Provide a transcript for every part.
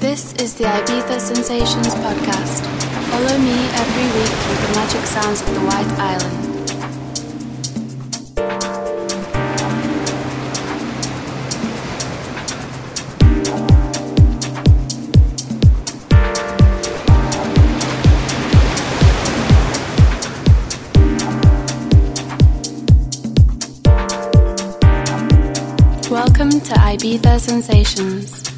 This is the Ibiza Sensations podcast. Follow me every week through the magic sounds of the White Island. Welcome to Ibiza Sensations.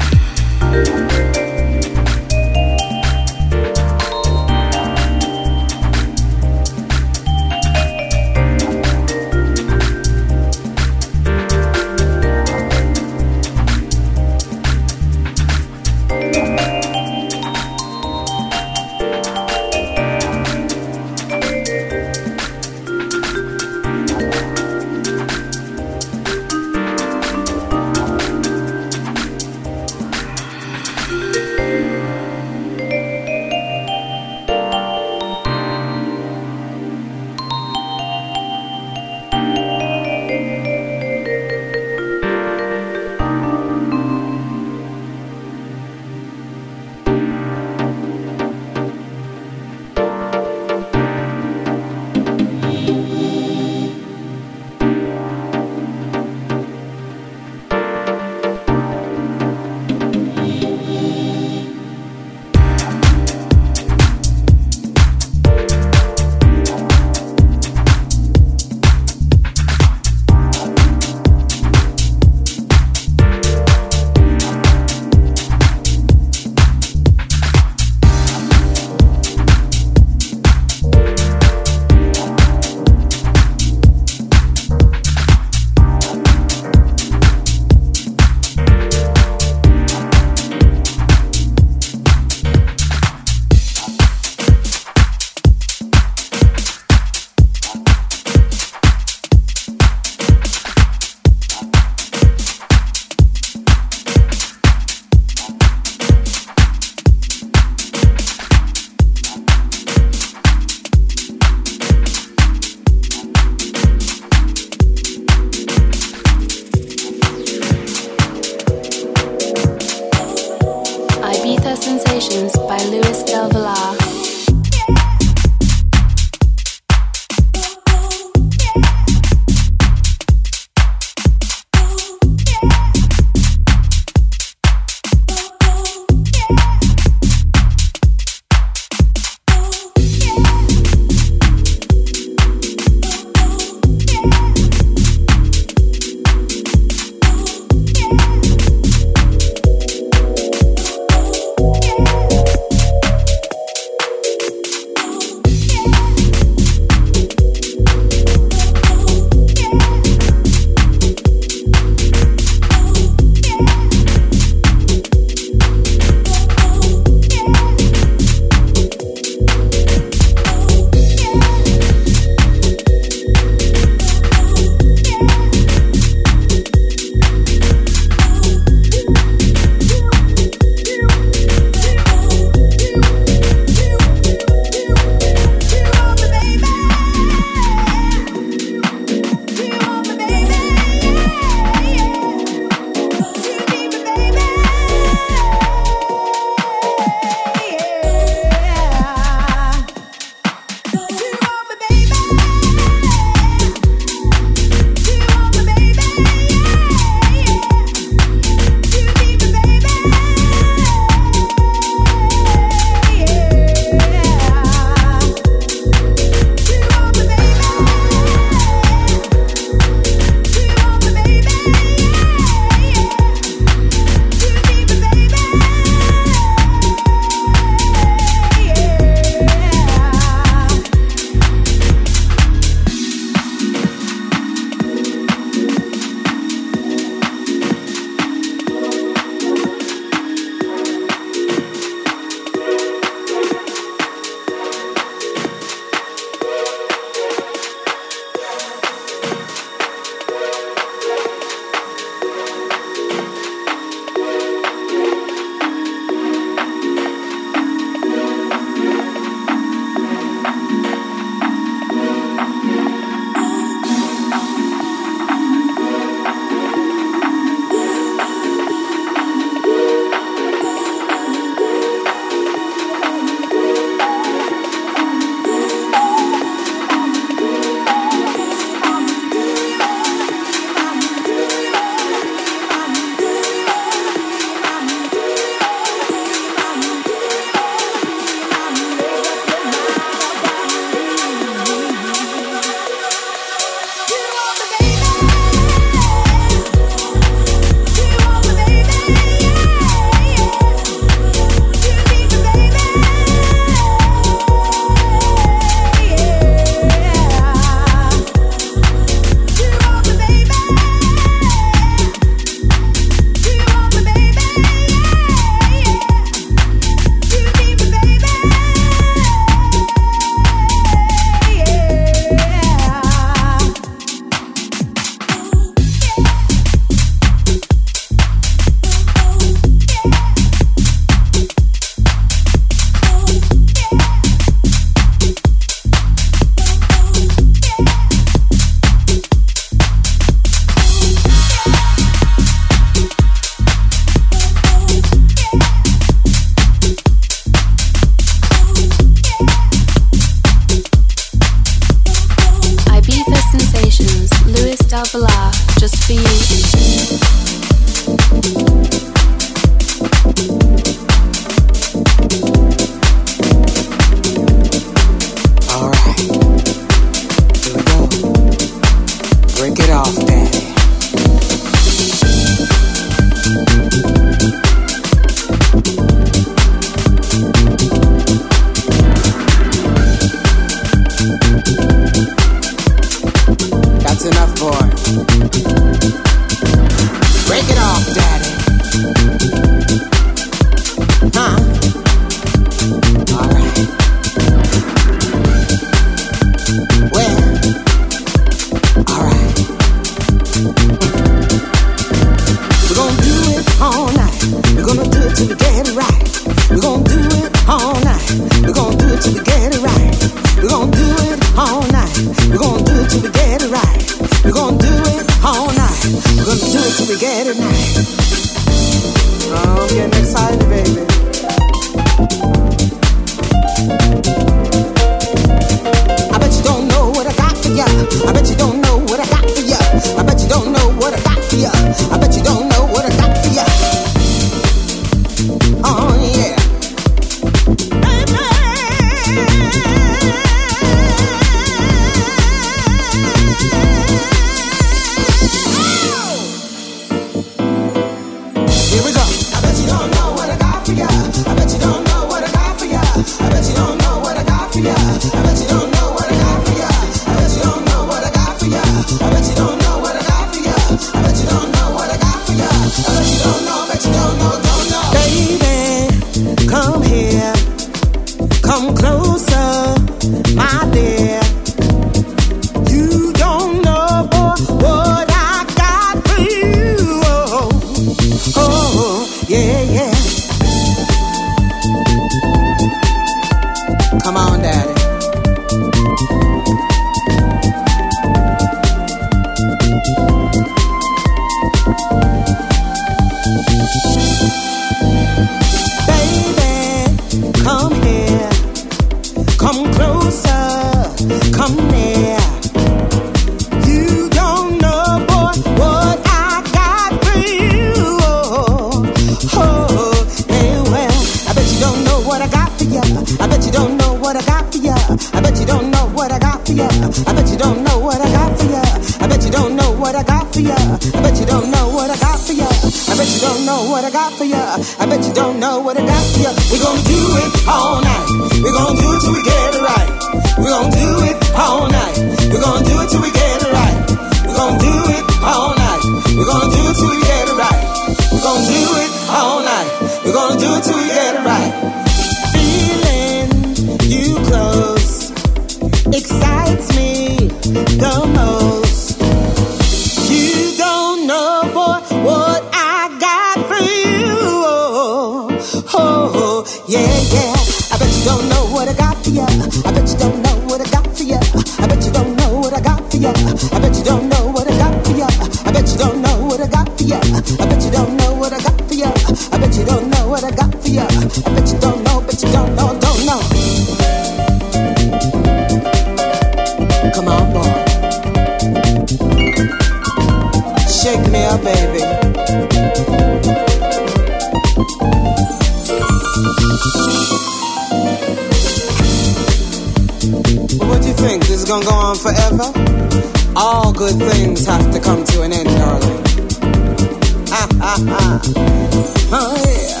oh, yeah.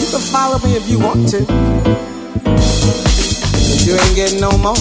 You can follow me if you want to. But you ain't getting no more.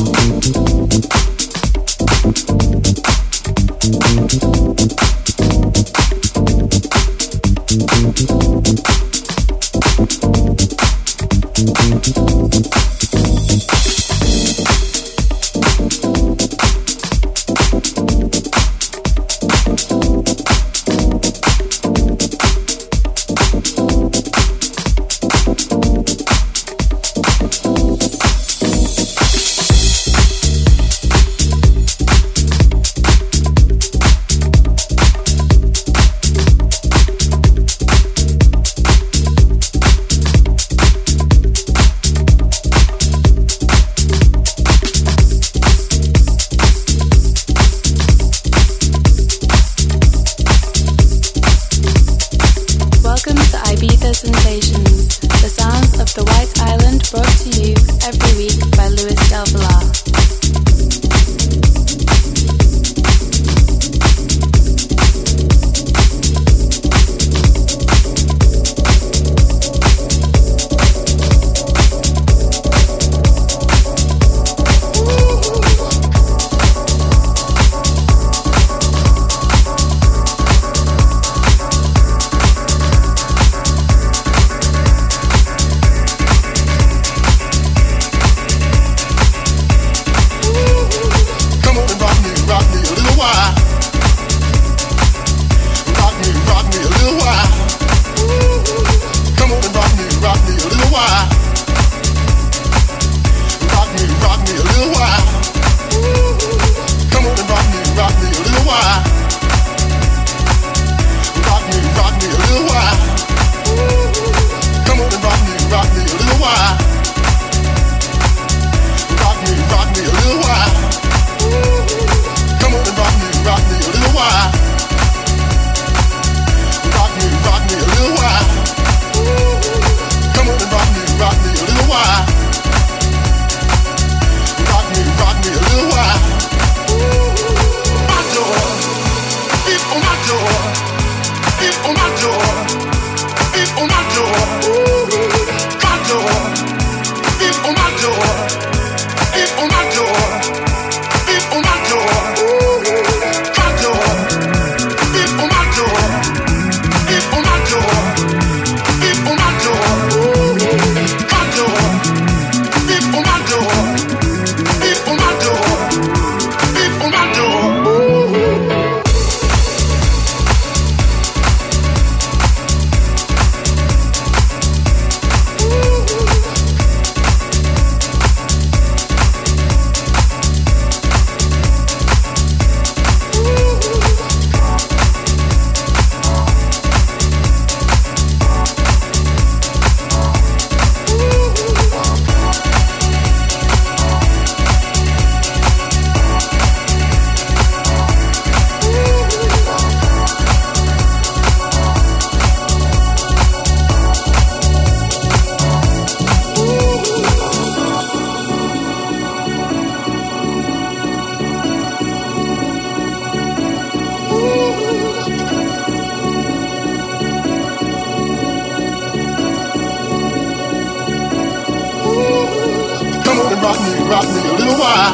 rock me, rock me a little while.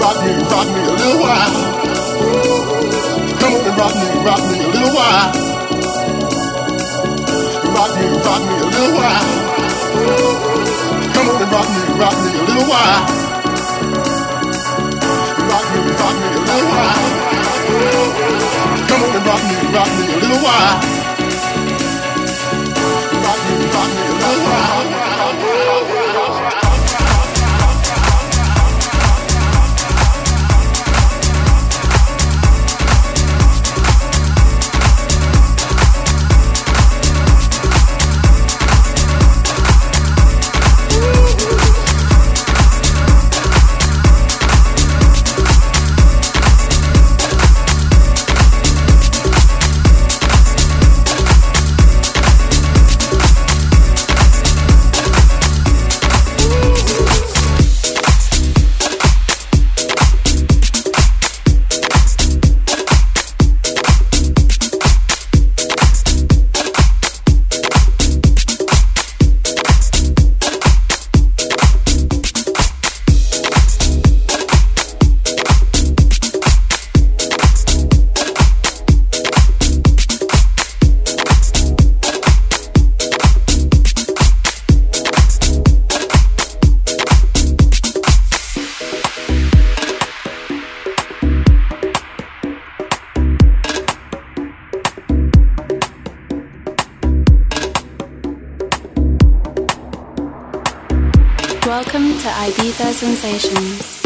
Rock me, rock me a little while. Come on and rock me, rock me a little while. Rock me, rock me a little while. Come on and rock me, rock me a little while. Rock me, rock me a little while. Come on and rock me, rock me a little while. Ibiza Sensations.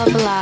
love, love.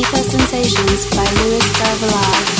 Ether Sensations by Luis Del Villar.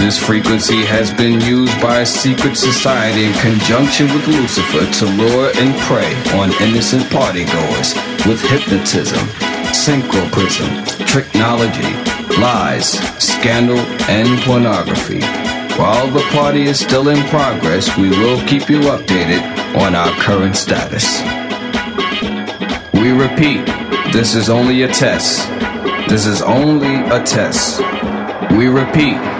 This frequency has been used by a secret society in conjunction with Lucifer to lure and prey on innocent partygoers with hypnotism, synchroprism, technology, lies, scandal, and pornography. While the party is still in progress, we will keep you updated on our current status. We repeat, this is only a test. This is only a test. We repeat,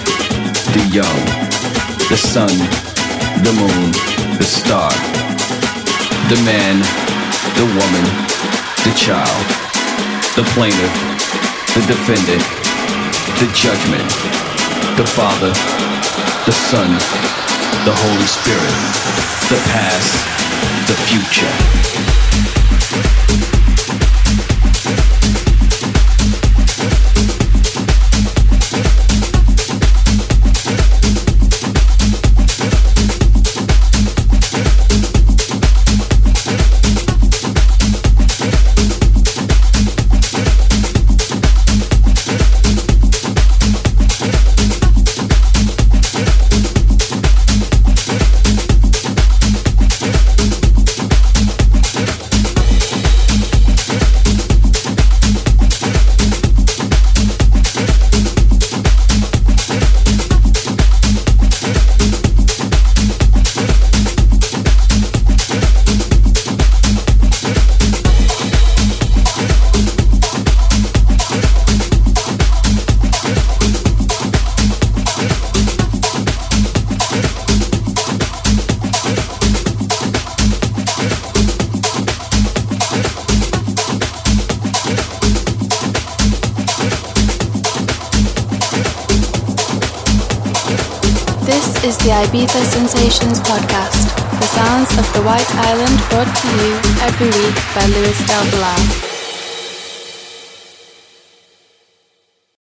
the young, the sun, the moon, the star, the man, the woman, the child, the plaintiff, the defendant, the judgment, the Father, the Son, the Holy Spirit, the past, the future. Ibiza Sensations podcast, the sounds of the White Island brought to you every week by Luis Del Villar.